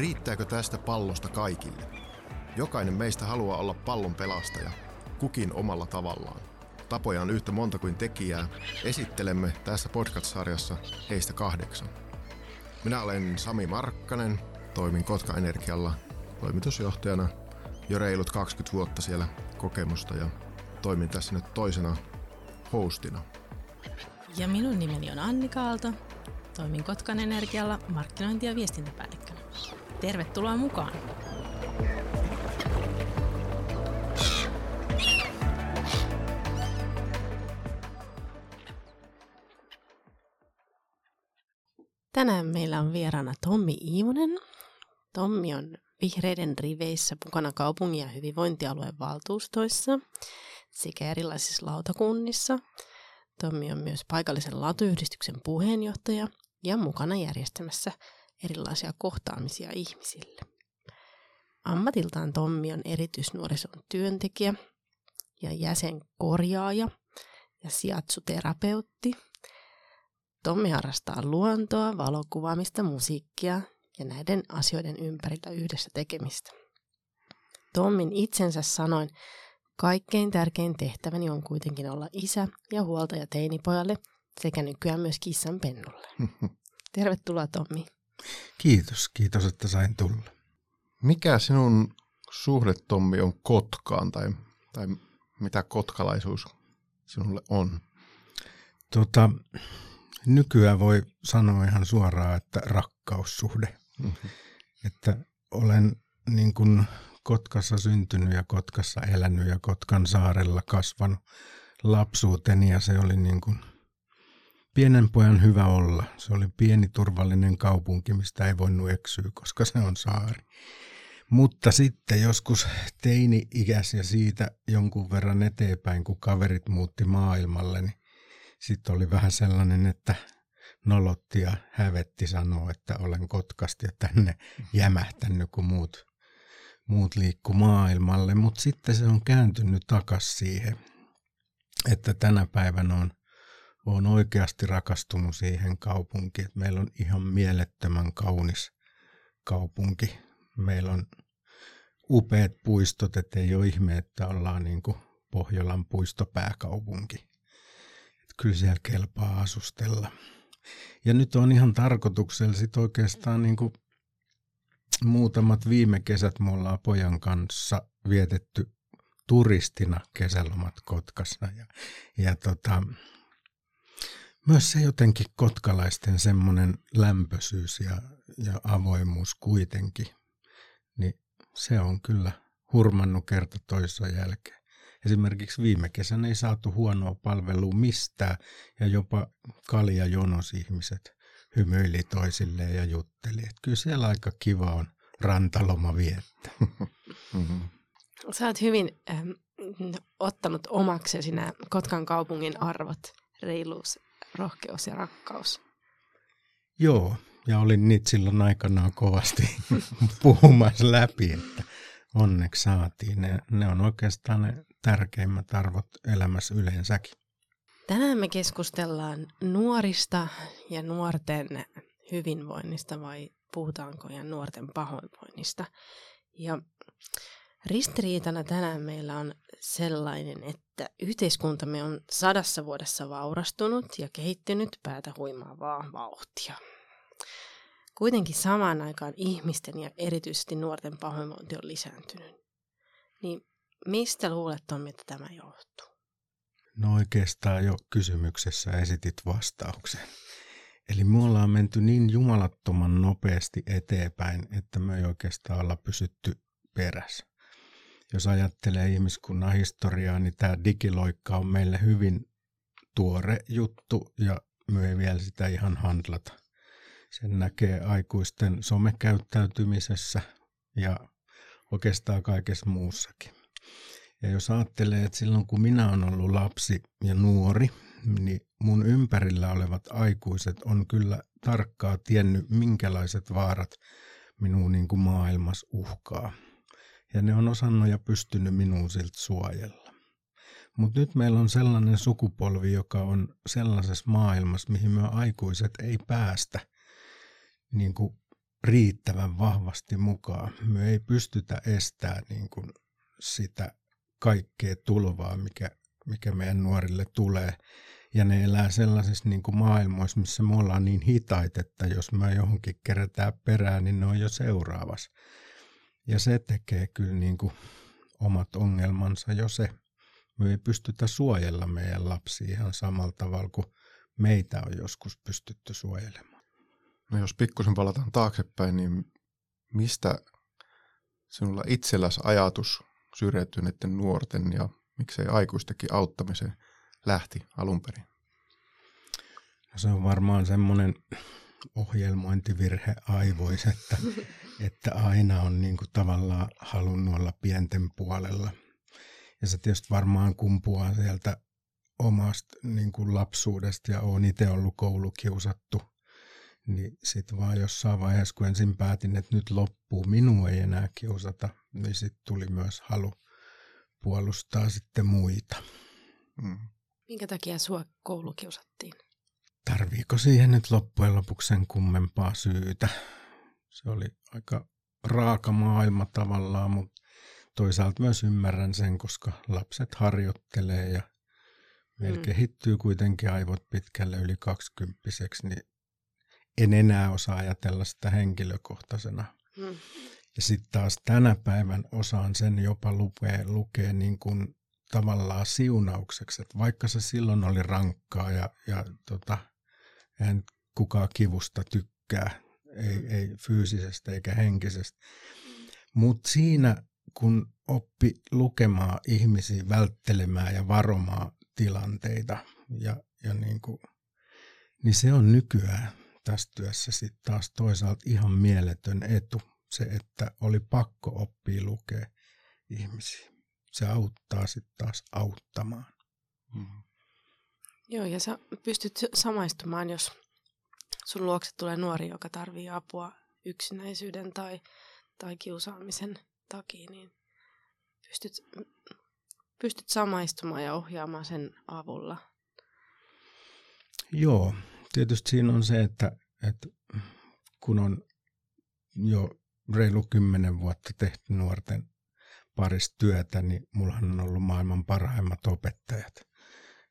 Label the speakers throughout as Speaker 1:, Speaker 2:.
Speaker 1: Riittääkö tästä pallosta kaikille? Jokainen meistä haluaa olla pallon pelastaja, kukin omalla tavallaan. Tapoja on yhtä monta kuin tekijää. Esittelemme tässä podcast-sarjassa heistä kahdeksan. Minä olen Sami Markkanen, toimin Kotka Energialla toimitusjohtajana jo reilut 20 vuotta siellä kokemusta ja toimin tässä nyt toisena hostina.
Speaker 2: Ja minun nimeni on Annika Aalto. Toimin Kotkan Energialla markkinointi- ja. Tervetuloa mukaan! Tänään meillä on vieraana Tommi Iivonen. Tommi on vihreiden riveissä mukana kaupungin ja hyvinvointialueen valtuustoissa sekä erilaisissa lautakunnissa. Tommi on myös paikallisen lautuyhdistyksen puheenjohtaja ja mukana järjestämässä erilaisia kohtaamisia ihmisille. Ammatiltaan Tommi on erityisnuorison työntekijä ja jäsenkorjaaja ja siatsuterapeutti. Tommi harrastaa luontoa, valokuvaamista, musiikkia ja näiden asioiden ympärillä yhdessä tekemistä. Tommin itsensä sanoin, kaikkein tärkein tehtäväni on kuitenkin olla isä ja huoltaja teinipojalle sekä nykyään myös kissan pennulle. Tervetuloa Tommi.
Speaker 3: Kiitos, kiitos, että sain tulla.
Speaker 1: Mikä sinun suhde, Tommi, on Kotkaan tai, tai mitä kotkalaisuus sinulle on?
Speaker 3: Tota, nykyään voi sanoa ihan suoraan, että rakkaussuhde. Mm-hmm. Että olen niin kuin Kotkassa syntynyt ja Kotkassa elänyt ja Kotkan saarella kasvanut lapsuuteni ja se oli niin kuin pienen pojan hyvä olla. Se oli pieni turvallinen kaupunki, mistä ei voinut eksyä, koska se on saari. Mutta sitten joskus teini-ikäs ja siitä jonkun verran eteenpäin, kun kaverit muutti maailmalle, niin sitten oli vähän sellainen, että nolotti ja hävetti sanoa, että olen Kotkasta ja tänne jämähtänyt, kun muut, muut liikku maailmalle. Mutta sitten se on kääntynyt takas siihen, että tänä päivänä on olen oikeasti rakastunut siihen kaupunkiin. Että meillä on ihan mielettömän kaunis kaupunki. Meillä on upeat puistot, että ei ole ihme, että ollaan niin kuin Pohjolan puistopääkaupunki. Että kyllä siellä kelpaa asustella. Ja nyt on ihan tarkoituksella oikeastaan niin kuin muutamat viime kesät me ollaan pojan kanssa vietetty turistina kesälomat Kotkassa. Ja, ja tota, myös se jotenkin kotkalaisten semmoinen lämpöisyys ja, ja avoimuus kuitenkin, niin se on kyllä hurmannut kerta toissa jälkeen. Esimerkiksi viime kesänä ei saatu huonoa palvelua mistään ja jopa kalja jonos ihmiset hymyili toisilleen ja jutteli. Että kyllä siellä aika kiva on rantaloma viettää.
Speaker 2: Mm-hmm. Sä oot hyvin ähm, ottanut omaksesi nämä Kotkan kaupungin arvot, reiluus, rohkeus ja rakkaus.
Speaker 3: Joo, ja olin niitä silloin aikanaan kovasti puhumassa läpi, että onneksi saatiin. Ne, ne on oikeastaan ne tärkeimmät arvot elämässä yleensäkin.
Speaker 2: Tänään me keskustellaan nuorista ja nuorten hyvinvoinnista vai puhutaanko ja nuorten pahoinvoinnista. Ja ristiriitana tänään meillä on sellainen, että yhteiskuntamme on sadassa vuodessa vaurastunut ja kehittynyt päätä huimaavaa vauhtia. Kuitenkin samaan aikaan ihmisten ja erityisesti nuorten pahoinvointi on lisääntynyt. Niin mistä luulet, Tommi, että tämä johtuu?
Speaker 3: No oikeastaan jo kysymyksessä esitit vastauksen. Eli me ollaan menty niin jumalattoman nopeasti eteenpäin, että me ei oikeastaan olla pysytty perässä jos ajattelee ihmiskunnan historiaa, niin tämä digiloikka on meille hyvin tuore juttu ja me ei vielä sitä ihan handlata. Sen näkee aikuisten somekäyttäytymisessä ja oikeastaan kaikessa muussakin. Ja jos ajattelee, että silloin kun minä olen ollut lapsi ja nuori, niin mun ympärillä olevat aikuiset on kyllä tarkkaa tiennyt, minkälaiset vaarat minun niin kuin maailmassa uhkaa ja ne on osannut ja pystynyt minun siltä suojella. Mutta nyt meillä on sellainen sukupolvi, joka on sellaisessa maailmassa, mihin me aikuiset ei päästä niin kuin riittävän vahvasti mukaan. Me ei pystytä estämään niin kuin sitä kaikkea tulvaa, mikä, mikä meidän nuorille tulee. Ja ne elää sellaisissa niin kuin maailmoissa, missä me ollaan niin hitaita, että jos me johonkin kerätään perään, niin ne on jo seuraavassa. Ja se tekee kyllä niin kuin omat ongelmansa jo se. Me ei pystytä suojella meidän lapsia ihan samalla tavalla kuin meitä on joskus pystytty suojelemaan.
Speaker 1: No jos pikkusen palataan taaksepäin, niin mistä sinulla itselläsi ajatus syrjäytyneiden nuorten ja miksei aikuistakin auttamisen lähti alun perin?
Speaker 3: No se on varmaan semmoinen ohjelmointivirhe aivois, että, että aina on niin kuin tavallaan halunnut olla pienten puolella. Ja se tietysti varmaan kumpuaa sieltä omasta niin kuin lapsuudesta ja olen itse ollut koulukiusattu. Niin sitten vaan jossain vaiheessa, kun ensin päätin, että nyt loppuu, minua ei enää kiusata, niin sitten tuli myös halu puolustaa sitten muita.
Speaker 2: Mm. Minkä takia sua koulukiusattiin?
Speaker 3: Tarviiko siihen nyt loppujen lopuksi sen kummempaa syytä? Se oli aika raaka maailma tavallaan, mutta toisaalta myös ymmärrän sen, koska lapset harjoittelee ja meillä mm. kehittyy kuitenkin aivot pitkälle yli kaksikymppiseksi, niin en enää osaa ajatella sitä henkilökohtaisena. Mm. Ja sitten taas tänä päivän osaan sen jopa lukea, lukea niin kuin tavallaan siunaukseksi, että vaikka se silloin oli rankkaa ja, ja tota, en kukaan kivusta tykkää, ei, ei fyysisestä eikä henkisestä. Mutta siinä, kun oppi lukemaan ihmisiä, välttelemään ja varomaan tilanteita, ja, ja niin, kuin, niin se on nykyään tässä työssä sitten taas toisaalta ihan mieletön etu, se, että oli pakko oppia lukea ihmisiä. Se auttaa sitten taas auttamaan. Mm.
Speaker 2: Joo, ja sä pystyt samaistumaan, jos sun luokse tulee nuori, joka tarvii apua yksinäisyyden tai, tai kiusaamisen takia, niin pystyt, pystyt samaistumaan ja ohjaamaan sen avulla.
Speaker 3: Joo, tietysti siinä on se, että, että kun on jo reilu kymmenen vuotta tehty nuorten parissa työtä, niin mullahan on ollut maailman parhaimmat opettajat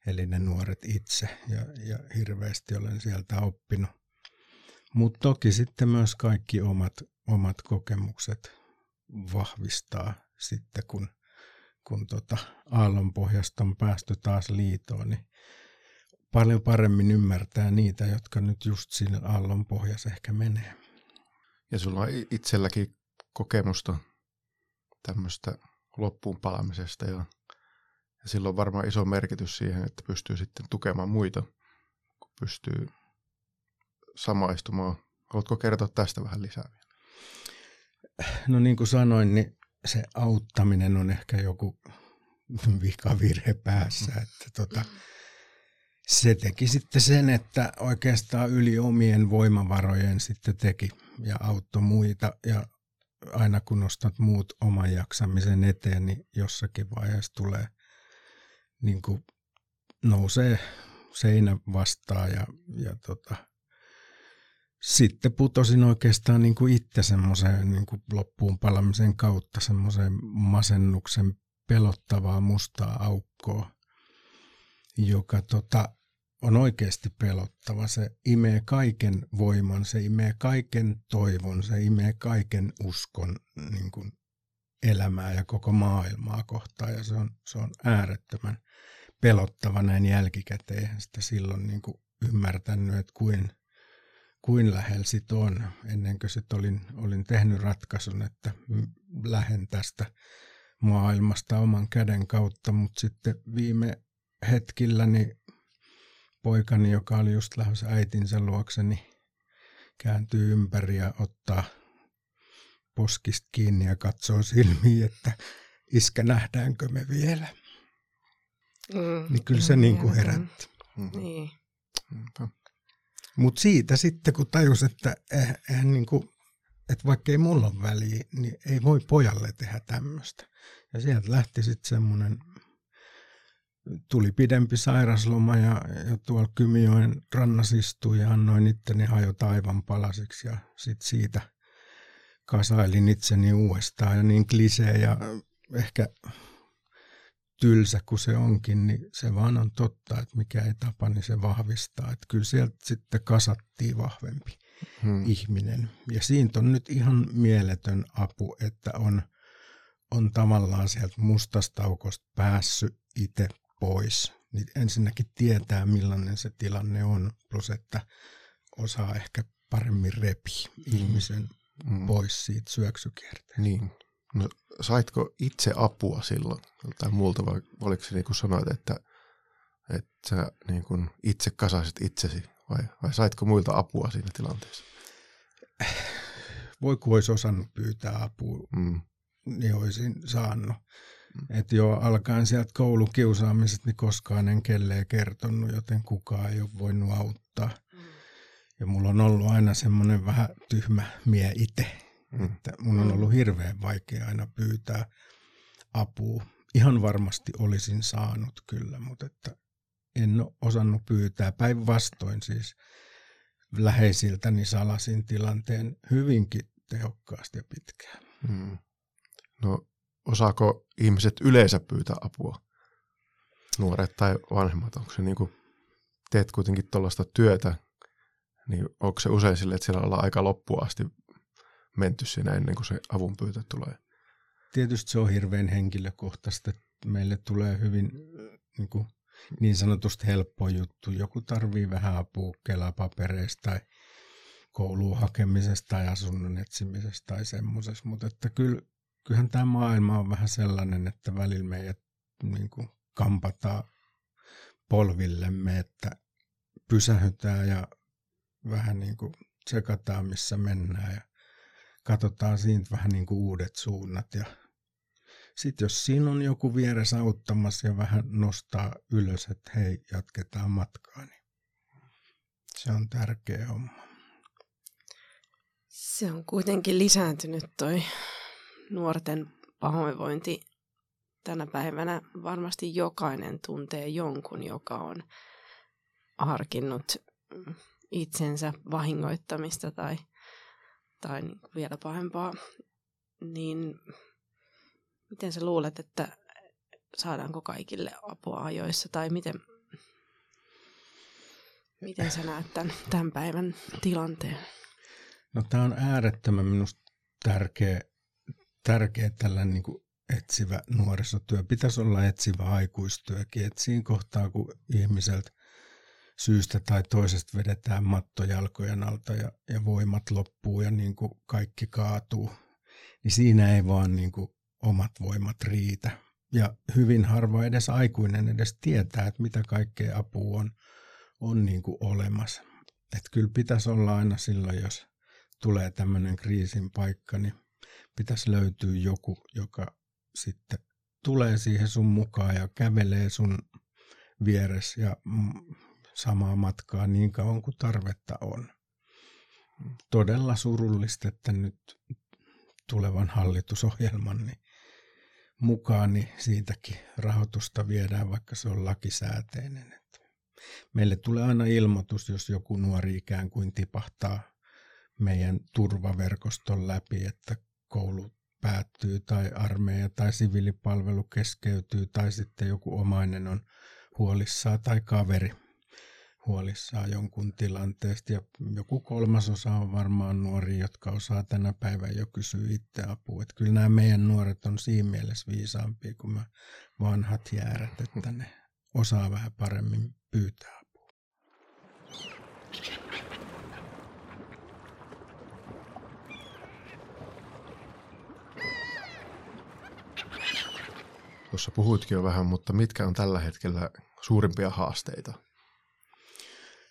Speaker 3: eli ne nuoret itse, ja, ja hirveästi olen sieltä oppinut. Mutta toki sitten myös kaikki omat, omat kokemukset vahvistaa sitten, kun, kun tota aallonpohjasta on päästy taas liitoon, niin paljon paremmin ymmärtää niitä, jotka nyt just siinä aallonpohjassa ehkä menee.
Speaker 1: Ja sulla on itselläkin kokemusta tämmöistä loppuun palamisesta ja ja sillä on varmaan iso merkitys siihen, että pystyy sitten tukemaan muita, kun pystyy samaistumaan. Haluatko kertoa tästä vähän lisää vielä?
Speaker 3: No niin kuin sanoin, niin se auttaminen on ehkä joku vikavirhe päässä. Että tota, se teki sitten sen, että oikeastaan yli omien voimavarojen sitten teki ja auttoi muita. Ja aina kun nostat muut oman jaksamisen eteen, niin jossakin vaiheessa tulee niin kuin nousee seinä vastaan ja, ja tota, sitten putosin oikeastaan niin kuin itse semmoiseen niin kuin loppuun palamisen kautta semmoiseen masennuksen pelottavaa mustaa aukkoa, joka tota, on oikeasti pelottava. Se imee kaiken voiman, se imee kaiken toivon, se imee kaiken uskon niin kuin elämää ja koko maailmaa kohtaan ja se on, se on äärettömän pelottava näin jälkikäteen. Sitä silloin niin kuin ymmärtänyt, että kuin, kuin lähellä sit on, ennen kuin sit olin, olin tehnyt ratkaisun, että lähden tästä maailmasta oman käden kautta, mutta sitten viime hetkillä niin poikani, joka oli just lähdössä äitinsä luokse, niin kääntyy ympäri ja ottaa poskista kiinni ja katsoo silmiin, että iskä nähdäänkö me vielä. Mm, niin kyllä se mm, niin kuin herätti. Mm-hmm. Niin. Mutta siitä sitten, kun tajus, että eh, eh, niin kuin, että vaikka ei mulla ole väliä, niin ei voi pojalle tehdä tämmöistä. Ja sieltä lähti sitten semmoinen, tuli pidempi sairasloma ja, ja tuolla Kymijoen rannassa istui ja annoin itteni hajota aivan palasiksi. Ja sitten siitä kasailin itseni uudestaan ja niin klisee ja ehkä tylsä kuin se onkin, niin se vaan on totta, että mikä ei tapa, niin se vahvistaa. Että kyllä sieltä sitten kasattiin vahvempi hmm. ihminen. Ja siinä on nyt ihan mieletön apu, että on, on tavallaan sieltä mustasta aukosta päässyt itse pois. Niin ensinnäkin tietää, millainen se tilanne on, plus että osaa ehkä paremmin repi hmm. ihmisen hmm. pois siitä syöksykierteestä.
Speaker 1: Niin. No, saitko itse apua silloin tai muulta vai oliko se niin kuin sanoit, että, että sä niin kuin itse kasasit itsesi vai, vai saitko muilta apua siinä tilanteessa?
Speaker 3: Voi kun olisi osannut pyytää apua, mm. niin olisin saanut. Mm. Että jo alkaen sieltä koulukiusaamisesta, niin koskaan en kelleen kertonut, joten kukaan ei ole voinut auttaa. Mm. Ja mulla on ollut aina semmoinen vähän tyhmä mie itse, mm. että mun on mm. ollut hirveän vaikea aina pyytää apua. Ihan varmasti olisin saanut kyllä, mutta että en ole osannut pyytää. Päinvastoin siis läheisiltäni salasin tilanteen hyvinkin tehokkaasti ja pitkään. Hmm.
Speaker 1: No osaako ihmiset yleensä pyytää apua? Nuoret tai vanhemmat, onko se niin kuin, teet kuitenkin tuollaista työtä, niin onko se usein sille, että siellä ollaan aika loppuun asti menty siinä ennen kuin se avun pyytö tulee?
Speaker 3: Tietysti se on hirveän henkilökohtaista. Meille tulee hyvin niin kuin niin sanotusti helppo juttu. Joku tarvii vähän apua kelapapereista tai kouluun hakemisesta tai asunnon etsimisestä tai semmoisesta, mutta että kyllä, kyllähän tämä maailma on vähän sellainen, että välillä meidät niin kuin kampataan polvillemme, että pysähytään ja vähän niin kuin tsekataan, missä mennään ja katsotaan siitä vähän niin kuin uudet suunnat ja sitten jos siinä on joku vieressä auttamassa ja vähän nostaa ylös, että hei, jatketaan matkaa, niin se on tärkeä homma.
Speaker 2: Se on kuitenkin lisääntynyt toi nuorten pahoinvointi tänä päivänä. Varmasti jokainen tuntee jonkun, joka on harkinnut itsensä vahingoittamista tai, tai niin vielä pahempaa. Niin Miten sä luulet, että saadaanko kaikille apua ajoissa tai miten, miten sä näet tämän, tämän päivän tilanteen?
Speaker 3: No tämä on äärettömän minusta tärkeä, tärkeä tällainen niin kuin etsivä nuorisotyö. Pitäisi olla etsivä aikuistyökin. Et siinä kohtaa, kun ihmiseltä syystä tai toisesta vedetään mattojalkojen alta ja, ja voimat loppuu ja niin kuin kaikki kaatuu, niin siinä ei vaan niin kuin omat voimat riitä. Ja hyvin harva edes aikuinen edes tietää, että mitä kaikkea apua on, on niin kuin olemassa. Että kyllä pitäisi olla aina silloin, jos tulee tämmöinen kriisin paikka, niin pitäisi löytyä joku, joka sitten tulee siihen sun mukaan ja kävelee sun vieressä ja samaa matkaa niin kauan kuin tarvetta on. Todella surullista, että nyt tulevan hallitusohjelman niin mukaan, niin siitäkin rahoitusta viedään, vaikka se on lakisääteinen. Meille tulee aina ilmoitus, jos joku nuori ikään kuin tipahtaa meidän turvaverkoston läpi, että koulu päättyy tai armeija tai siviilipalvelu keskeytyy tai sitten joku omainen on huolissaan tai kaveri huolissaan jonkun tilanteesta ja joku kolmasosa on varmaan nuori, jotka osaa tänä päivänä jo kysyä itse apua. Että kyllä nämä meidän nuoret on siinä mielessä viisaampia kuin mä vanhat jäärät, että ne osaa vähän paremmin pyytää apua.
Speaker 1: Tuossa puhuitkin jo vähän, mutta mitkä on tällä hetkellä suurimpia haasteita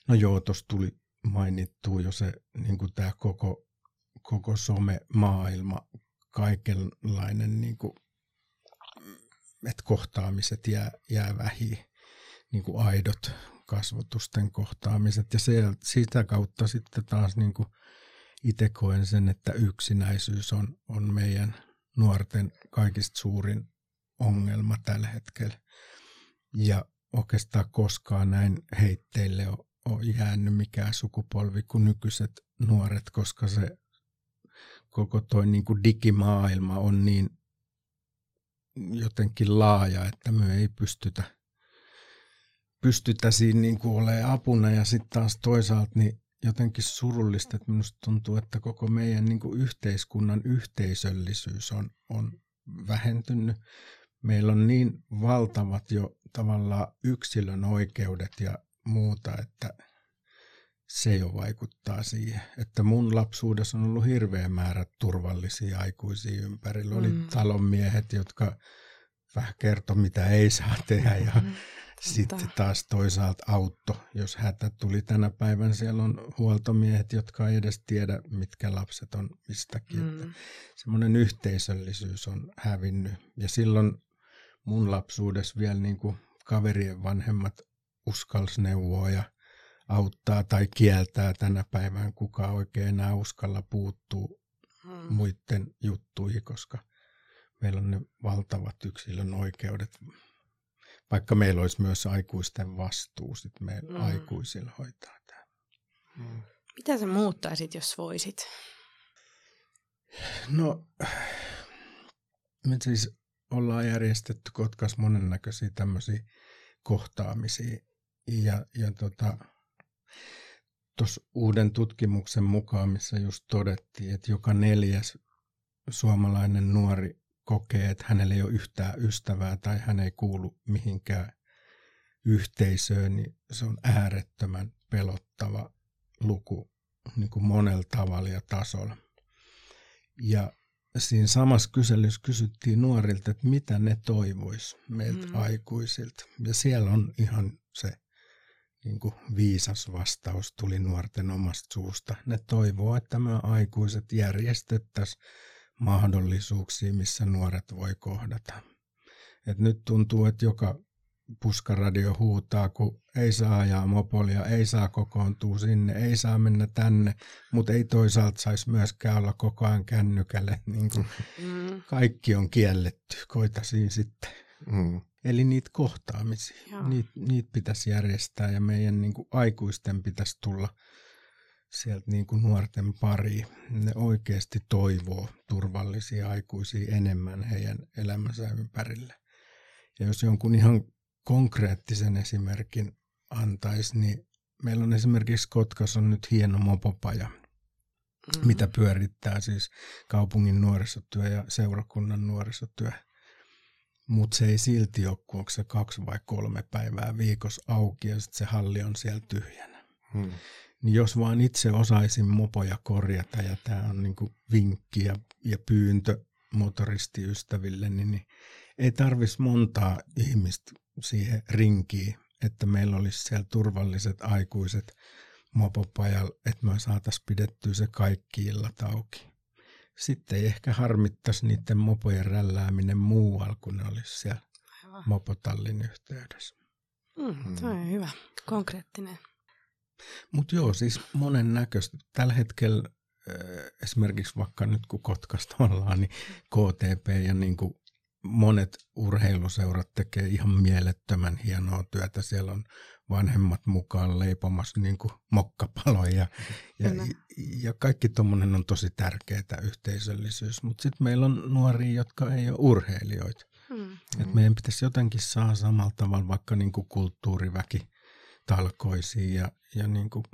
Speaker 3: No joo, tuossa tuli mainittu jo se niin kuin tämä koko, koko some-maailma, kaikenlainen, niin kuin, että kohtaamiset jää, jää vähiin, niin kuin aidot kasvotusten kohtaamiset. Ja se, sitä kautta sitten taas niin kuin itse koen sen, että yksinäisyys on, on meidän nuorten kaikista suurin ongelma tällä hetkellä. Ja oikeastaan koskaan näin heitteille on ole jäänyt mikään sukupolvi kuin nykyiset nuoret, koska se koko toi niin kuin digimaailma on niin jotenkin laaja, että me ei pystytä, pystytä siinä niin kuin olemaan apuna. Ja sitten taas toisaalta niin jotenkin surullista, että minusta tuntuu, että koko meidän niin kuin yhteiskunnan yhteisöllisyys on, on vähentynyt. Meillä on niin valtavat jo tavallaan yksilön oikeudet ja muuta, että se jo vaikuttaa siihen. Että mun lapsuudessa on ollut hirveä määrä turvallisia aikuisia ympärillä. Oli mm. talonmiehet, jotka vähän kertoi, mitä ei saa tehdä ja mm. sitten taas toisaalta autto, jos hätä tuli tänä päivänä. Siellä on huoltomiehet, jotka ei edes tiedä, mitkä lapset on mistäkin. Mm. semmoinen yhteisöllisyys on hävinnyt. Ja silloin mun lapsuudessa vielä niin kuin kaverien vanhemmat uskalsi neuvoa ja auttaa tai kieltää tänä päivänä kuka oikein enää uskalla puuttuu hmm. muiden juttuihin, koska meillä on ne valtavat yksilön oikeudet. Vaikka meillä olisi myös aikuisten vastuu sit meillä hmm. aikuisilla hoitaa tämä.
Speaker 2: Hmm. Mitä sä muuttaisit, jos voisit?
Speaker 3: No, me siis ollaan järjestetty Kotkas monennäköisiä tämmöisiä kohtaamisia. Ja, ja tota, tuossa uuden tutkimuksen mukaan, missä just todettiin, että joka neljäs suomalainen nuori kokee, että hänellä ei ole yhtään ystävää tai hän ei kuulu mihinkään yhteisöön, niin se on äärettömän pelottava luku niin kuin monella tavalla ja tasolla. Ja siinä samassa kyselyssä kysyttiin nuorilta, että mitä ne toivois meiltä mm. aikuisilta. Ja siellä on ihan se niin kuin viisas vastaus tuli nuorten omasta suusta. Ne toivoo, että me aikuiset järjestettäisiin mahdollisuuksia, missä nuoret voi kohdata. Et nyt tuntuu, että joka puskaradio huutaa, kun ei saa ajaa mopolia, ei saa kokoontua sinne, ei saa mennä tänne, mutta ei toisaalta saisi myöskään olla koko ajan kännykälle. Niin kuin mm. Kaikki on kielletty, koitaisiin sitten. Mm. Eli niitä kohtaamisia, niitä, niitä pitäisi järjestää ja meidän niin kuin aikuisten pitäisi tulla sieltä niin kuin nuorten pari. Ne oikeasti toivoo turvallisia aikuisia enemmän heidän elämänsä ympärille. Ja jos jonkun ihan konkreettisen esimerkin antaisi, niin meillä on esimerkiksi Kotkas on nyt hieno mopopaja, mm-hmm. mitä pyörittää siis kaupungin nuorisotyö ja seurakunnan nuorisotyö mutta se ei silti ole, kun onko se kaksi vai kolme päivää viikossa auki ja sitten se halli on siellä tyhjänä. Hmm. Niin jos vaan itse osaisin mopoja korjata, ja tämä on niinku vinkki ja, ja pyyntö motoristiystäville, niin, niin ei tarvitsisi montaa ihmistä siihen rinkiin, että meillä olisi siellä turvalliset aikuiset mopopajalla, että me saataisiin pidettyä se kaikki illat auki sitten ei ehkä harmittaisi niiden mopojen rällääminen muualla, kun ne olisi siellä Aivan. mopotallin yhteydessä.
Speaker 2: Mm, tuo on hyvä, konkreettinen.
Speaker 3: Mutta joo, siis monen näköistä. Tällä hetkellä esimerkiksi vaikka nyt kun Kotkasta ollaan, niin KTP ja niin kuin monet urheiluseurat tekee ihan mielettömän hienoa työtä. Siellä on vanhemmat mukaan leipomassa niin kuin mokkapaloja. Ja, ja, ja kaikki tuommoinen on tosi tärkeää yhteisöllisyys. Mutta sitten meillä on nuoria, jotka ei ole urheilijoita. Hmm. Et meidän pitäisi jotenkin saada samalla tavalla vaikka niin kuin kulttuuriväki talkoisiin ja, ja niin kuin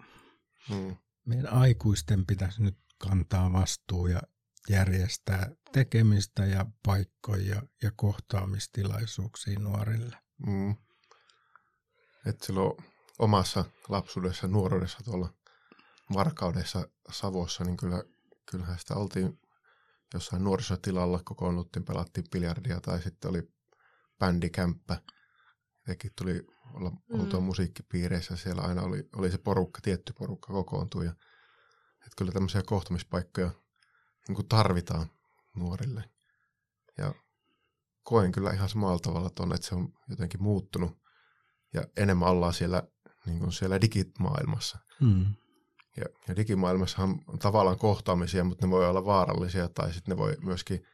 Speaker 3: hmm. meidän aikuisten pitäisi nyt kantaa vastuu ja järjestää tekemistä ja paikkoja ja kohtaamistilaisuuksia nuorille. Hmm.
Speaker 1: Et silloin omassa lapsuudessa, nuoruudessa tuolla Varkaudessa Savossa, niin kyllä, kyllähän sitä oltiin jossain nuorisotilalla kokoonnuttiin, pelattiin biljardia tai sitten oli bändikämppä. Tekin tuli olla mm. oltua musiikkipiireissä, siellä aina oli, oli se porukka, tietty porukka kokoontui. Ja, että kyllä tämmöisiä kohtumispaikkoja niin kuin tarvitaan nuorille. Ja koen kyllä ihan samalla tavalla tuonne, että se on jotenkin muuttunut ja enemmän ollaan siellä, niin kuin siellä digimaailmassa. Mm. Ja, ja digimaailmassahan on tavallaan kohtaamisia, mutta ne voi olla vaarallisia tai sitten ne voi myöskin,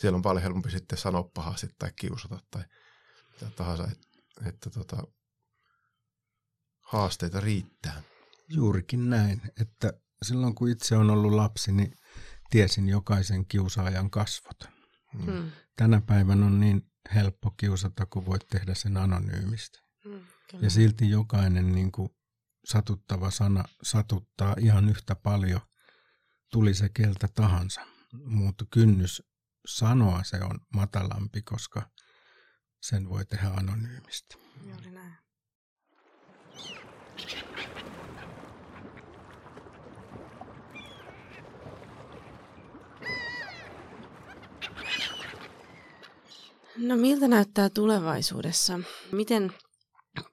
Speaker 1: siellä on paljon helpompi sitten sanoa pahasti tai kiusata tai mitä tahansa, että, että tota, haasteita riittää.
Speaker 3: Juurikin näin, että silloin kun itse on ollut lapsi, niin tiesin jokaisen kiusaajan kasvot.
Speaker 2: Mm.
Speaker 3: Tänä päivänä on niin helppo kiusata, kun voit tehdä sen anonyymisti.
Speaker 2: Mm, kyllä.
Speaker 3: Ja silti jokainen niin kuin satuttava sana satuttaa ihan yhtä paljon, tuli se keltä tahansa. Mutta kynnys sanoa se on matalampi, koska sen voi tehdä anonyymisti.
Speaker 2: Juuri näin. No miltä näyttää tulevaisuudessa? Miten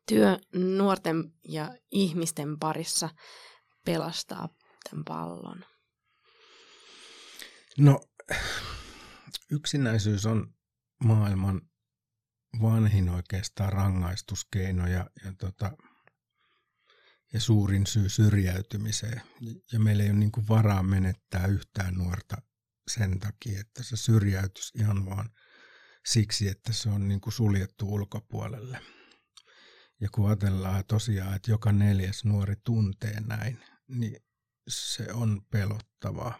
Speaker 2: työ nuorten ja ihmisten parissa pelastaa tämän pallon?
Speaker 3: No, yksinäisyys on maailman vanhin oikeastaan rangaistuskeino ja, ja, tota, ja suurin syy syrjäytymiseen. Ja meillä ei ole niin kuin varaa menettää yhtään nuorta sen takia, että se syrjäytys ihan vaan siksi, että se on niin kuin suljettu ulkopuolelle. Ja kun ajatellaan tosiaan, että joka neljäs nuori tuntee näin, niin se on pelottavaa.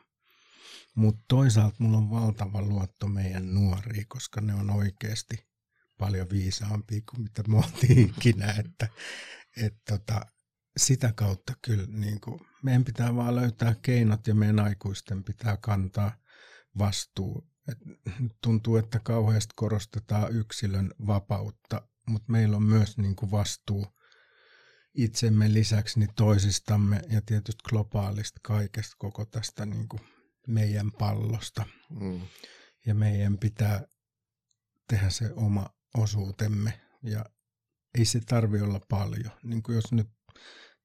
Speaker 3: Mutta toisaalta mulla on valtava luotto meidän nuoriin, koska ne on oikeasti paljon viisaampia kuin mitä me oltiin ikinä. Että, et tota, sitä kautta kyllä niin kuin, meidän pitää vaan löytää keinot ja meidän aikuisten pitää kantaa vastuu. Et tuntuu, että kauheasti korostetaan yksilön vapautta, mutta meillä on myös niin kuin vastuu itsemme lisäksi niin toisistamme ja tietysti globaalista kaikesta koko tästä niin kuin meidän pallosta.
Speaker 1: Mm.
Speaker 3: Ja meidän pitää tehdä se oma osuutemme ja ei se tarvi olla paljon. Niin kuin jos nyt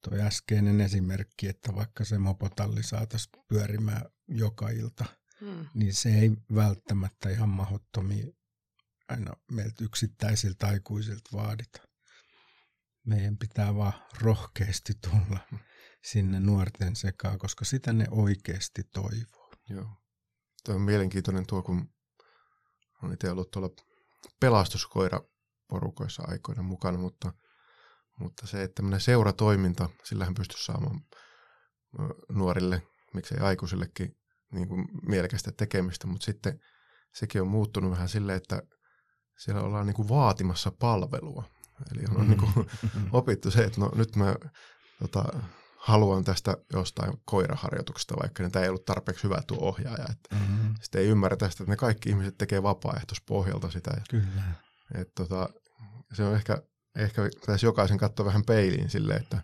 Speaker 3: tuo äskeinen esimerkki, että vaikka se mopotalli saataisiin pyörimään joka ilta,
Speaker 2: Mm.
Speaker 3: niin se ei välttämättä ihan mahdottomia aina meiltä yksittäisiltä aikuisilta vaadita. Meidän pitää vaan rohkeasti tulla sinne nuorten sekaan, koska sitä ne oikeasti toivoo.
Speaker 1: Joo. Tuo on mielenkiintoinen tuo, kun olen itse ollut tuolla pelastuskoiraporukoissa aikoina mukana, mutta, mutta se, että tämmöinen seuratoiminta, sillähän pystyisi saamaan nuorille, miksei aikuisillekin, niin kuin mielekästä tekemistä, mutta sitten sekin on muuttunut vähän silleen, että siellä ollaan niin kuin vaatimassa palvelua. Eli on mm. niin kuin opittu se, että no nyt mä tota, haluan tästä jostain koiraharjoituksesta, vaikka niin tämä ei ollut tarpeeksi hyvä tuo ohjaaja. Että
Speaker 3: Mm-hmm.
Speaker 1: sitten ei ymmärrä tästä, että ne kaikki ihmiset tekee vapaaehtoispohjalta sitä. Ja,
Speaker 3: Kyllä.
Speaker 1: et, tota, se on ehkä, ehkä pitäisi jokaisen katsoa vähän peiliin silleen, että,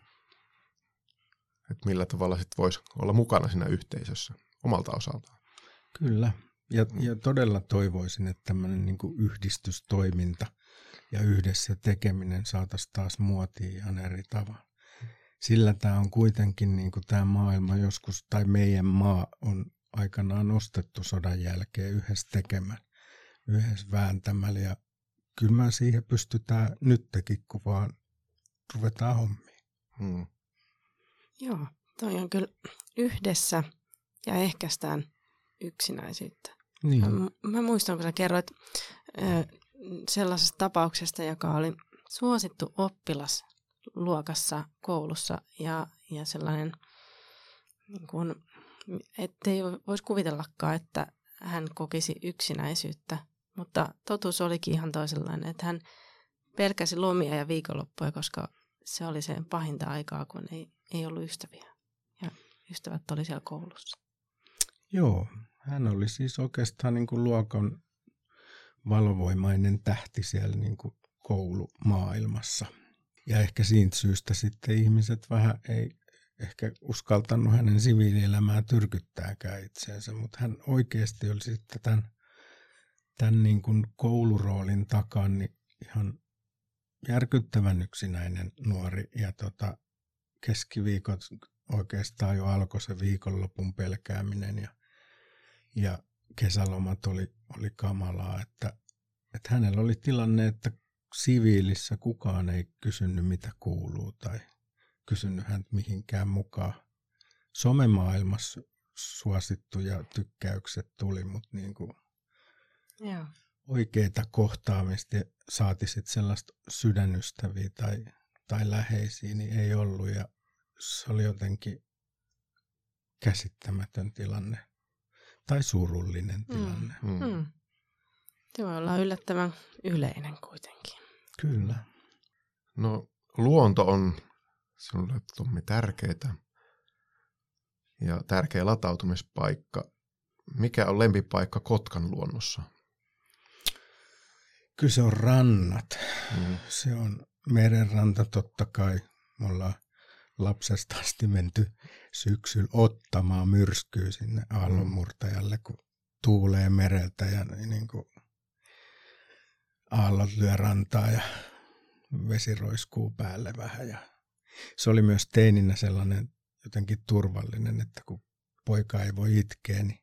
Speaker 1: että millä tavalla sitten voisi olla mukana siinä yhteisössä omalta osaltaan.
Speaker 3: Kyllä. Ja, ja todella toivoisin, että tämmöinen niin yhdistystoiminta ja yhdessä tekeminen saataisiin taas muotiin ihan eri tavalla. Sillä tämä on kuitenkin niin kuin tämä maailma joskus, tai meidän maa on aikanaan ostettu sodan jälkeen yhdessä tekemään, yhdessä vääntämällä. Ja kyllä mä siihen pystytään nytkin, kun vaan ruvetaan hommiin.
Speaker 1: Hmm.
Speaker 2: Joo, toi on kyllä yhdessä ja ehkäistään yksinäisyyttä.
Speaker 3: Niin,
Speaker 2: Mä, mä muistan, kun sä kerroit ö, sellaisesta tapauksesta, joka oli suosittu oppilas luokassa koulussa ja, ja sellainen, niin kuin, ettei voisi kuvitellakaan, että hän kokisi yksinäisyyttä, mutta totuus olikin ihan toisenlainen, että hän pelkäsi lomia ja viikonloppuja, koska se oli se pahinta aikaa, kun ei, ei ollut ystäviä ja ystävät oli siellä koulussa.
Speaker 3: Joo, hän oli siis oikeastaan niin kuin luokan valovoimainen tähti siellä niin kuin koulumaailmassa. Ja ehkä siitä syystä sitten ihmiset vähän ei ehkä uskaltanut hänen siviilielämää tyrkyttääkään itseensä, mutta hän oikeasti oli sitten tämän, tämän niin kuin kouluroolin takana niin ihan järkyttävän yksinäinen nuori. Ja tota, keskiviikot oikeastaan jo alkoi se viikonlopun pelkääminen ja, ja kesälomat oli, oli kamalaa, että, että hänellä oli tilanne, että siviilissä kukaan ei kysynyt mitä kuuluu tai kysynyt häntä mihinkään mukaan. Somemaailmassa suosittuja tykkäykset tuli, mutta niin kuin
Speaker 2: Joo.
Speaker 3: oikeita kohtaamista saati sit sellaista sydänystäviä tai, tai läheisiä, niin ei ollut ja se oli jotenkin käsittämätön tilanne. Tai surullinen tilanne.
Speaker 2: Mm. Mm. Se voi olla yllättävän yleinen kuitenkin.
Speaker 3: Kyllä.
Speaker 1: No luonto on sinulle Tommi tärkeitä ja tärkeä latautumispaikka. Mikä on lempipaikka Kotkan luonnossa?
Speaker 3: Kyllä se on rannat. Mm. Se on merenranta totta kai. Me ollaan lapsesta asti menty syksyllä ottamaan myrskyä sinne aallonmurtajalle, kun tuulee mereltä ja niin kuin aallot lyö rantaa ja vesi roiskuu päälle vähän. Ja se oli myös teininä sellainen jotenkin turvallinen, että kun poika ei voi itkeä, niin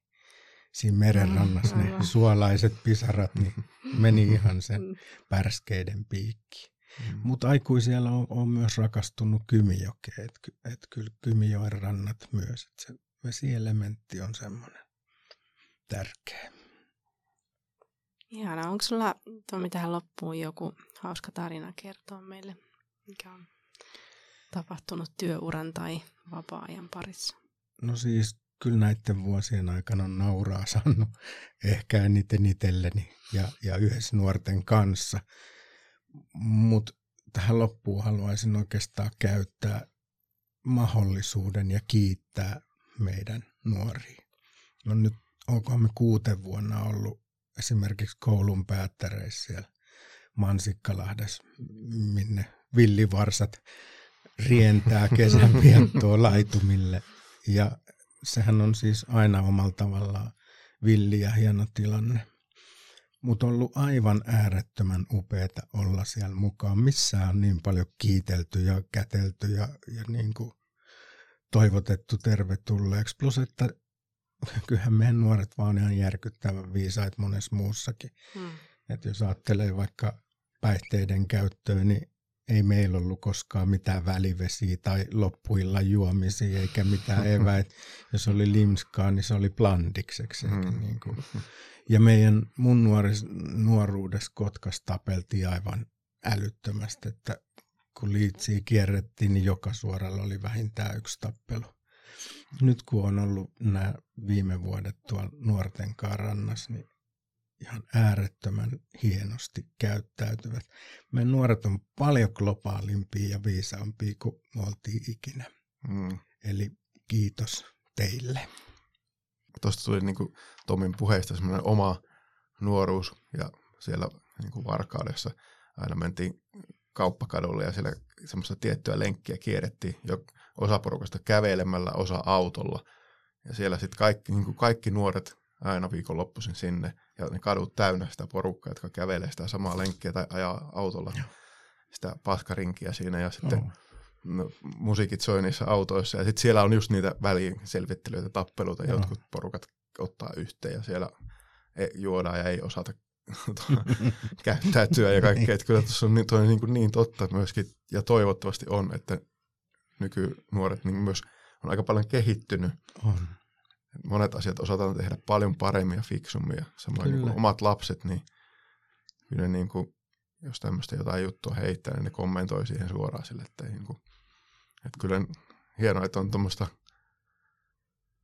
Speaker 3: siinä merenrannassa mm, ne suolaiset pisarat niin meni ihan sen pärskeiden piikki. Mm. Mutta aikuisella on, on myös rakastunut Kymijokeen, että et kyllä Kymijoen rannat myös, että se vesielementti on semmoinen tärkeä.
Speaker 2: Ihana. Onko sulla Tommi tähän loppuun joku hauska tarina kertoa meille, mikä on tapahtunut työuran tai vapaa-ajan parissa?
Speaker 3: No siis kyllä näiden vuosien aikana on nauraa saanut ehkä eniten itselleni ja, ja yhdessä nuorten kanssa. Mutta tähän loppuun haluaisin oikeastaan käyttää mahdollisuuden ja kiittää meidän nuoria. No nyt onkohan me kuuten vuonna ollut esimerkiksi koulun päättäreissä siellä Mansikkalahdessa, minne villivarsat rientää kesän viettoa laitumille. Ja sehän on siis aina omalla tavallaan villi ja hieno tilanne. Mutta on ollut aivan äärettömän upeeta olla siellä mukaan. Missä on niin paljon kiitelty ja kätelty ja, ja niin kuin toivotettu tervetulleeksi. Plus, että kyllähän meidän nuoret vaan ihan järkyttävän viisaat monessa muussakin. Hmm. Että jos ajattelee vaikka päihteiden käyttöä, niin ei meillä ollut koskaan mitään välivesiä tai loppuilla juomisia eikä mitään eväitä. Jos oli limskaa, niin se oli blandikseksi. Hmm. Niin kuin. Ja meidän mun nuoris, nuoruudessa Kotkas tapeltiin aivan älyttömästi, että kun liitsiä kierrettiin, niin joka suoralla oli vähintään yksi tappelu nyt kun on ollut nämä viime vuodet tuolla nuorten rannassa, niin ihan äärettömän hienosti käyttäytyvät. Meidän nuoret on paljon globaalimpia ja viisaampia kuin me oltiin ikinä. Mm. Eli kiitos teille.
Speaker 1: Tuosta tuli niin kuin Tomin puheesta semmoinen oma nuoruus ja siellä niin kuin Varkaudessa aina mentiin kauppakadulle ja siellä semmoista tiettyä lenkkiä kierrettiin jo osa porukasta kävelemällä, osa autolla. Ja siellä sitten kaikki, niin kuin kaikki nuoret aina viikonloppuisin sinne ja ne kadut täynnä sitä porukkaa, jotka kävelee sitä samaa lenkkiä tai ajaa autolla ja. sitä paskarinkiä siinä ja sitten oh. musiikit soi niissä autoissa ja sitten siellä on just niitä väliselvittelyitä, tappeluita, Joo. jotkut porukat ottaa yhteen ja siellä juodaan ja ei osata käyttäytyä ja kaikkea. Että kyllä tuossa on niin, toi niin, kuin niin totta myöskin, ja toivottavasti on, että nykynuoret niin myös on aika paljon kehittynyt. On. Monet asiat osataan tehdä paljon paremmin ja fiksummin. Ja samoin niin kuin omat lapset, niin kyllä niin kuin, jos tämmöistä jotain juttua heittää, niin ne kommentoi siihen suoraan sille, että, niin kuin, että kyllä hienoa, että on tuommoista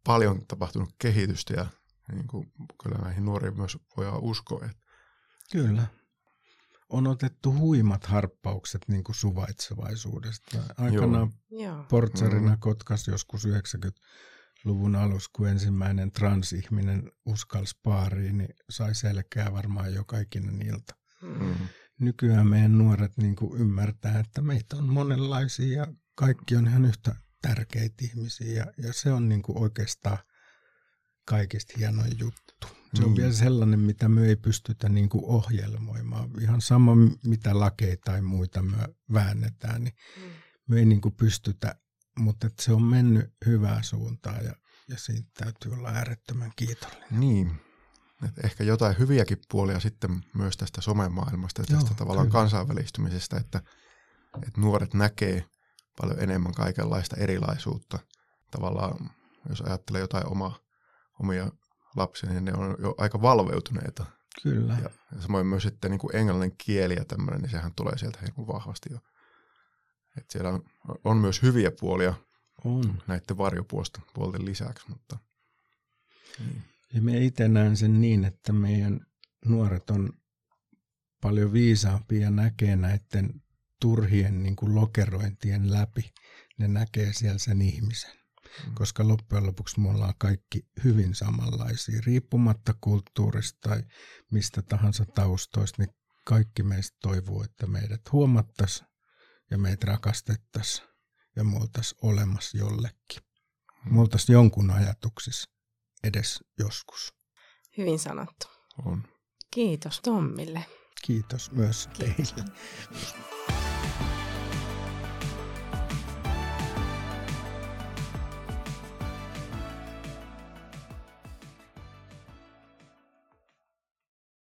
Speaker 1: paljon tapahtunut kehitystä ja niin kuin, kyllä näihin nuoriin myös voidaan uskoa, että
Speaker 3: Kyllä. On otettu huimat harppaukset niin kuin suvaitsevaisuudesta. Aikanaan portsarina mm. Kotkas joskus 90-luvun alussa, kun ensimmäinen transihminen uskalsi paariin, niin sai selkeää varmaan joka ikinen ilta. Mm. Nykyään meidän nuoret niin kuin ymmärtää, että meitä on monenlaisia ja kaikki on ihan yhtä tärkeitä ihmisiä. Ja, ja se on niin kuin oikeastaan kaikista hienoin juttu. Se on mm. vielä sellainen, mitä me ei pystytä niin kuin ohjelmoimaan. Ihan sama, mitä lakeja tai muita me väännetään, niin mm. me ei niin kuin pystytä, mutta se on mennyt hyvää suuntaan ja, ja siitä täytyy olla äärettömän kiitollinen.
Speaker 1: Niin, et ehkä jotain hyviäkin puolia sitten myös tästä somemaailmasta ja tästä Joo, tavallaan kyllä. kansainvälistymisestä, että, että nuoret näkee paljon enemmän kaikenlaista erilaisuutta. Tavallaan, jos ajattelee jotain omaa, omia lapsia, niin ne on jo aika valveutuneita.
Speaker 3: Kyllä.
Speaker 1: Ja, samoin myös sitten niin kuin englannin kieli ja tämmöinen, niin sehän tulee sieltä niin vahvasti jo. Et siellä on, on myös hyviä puolia
Speaker 3: on.
Speaker 1: näiden varjopuolten lisäksi, mutta
Speaker 3: niin. Eli me itse näen sen niin, että meidän nuoret on paljon viisaampia ja näkee näiden turhien niin kuin lokerointien läpi. Ne näkee siellä sen ihmisen. Mm. Koska loppujen lopuksi me ollaan kaikki hyvin samanlaisia. Riippumatta kulttuurista tai mistä tahansa taustoista, niin kaikki meistä toivoo, että meidät huomattaisiin ja meitä rakastettaisiin ja me oltaisiin olemassa jollekin. Me oltaisiin jonkun ajatuksissa edes joskus.
Speaker 2: Hyvin sanottu.
Speaker 1: On.
Speaker 2: Kiitos Tommille.
Speaker 3: Kiitos myös Kiitos. teille.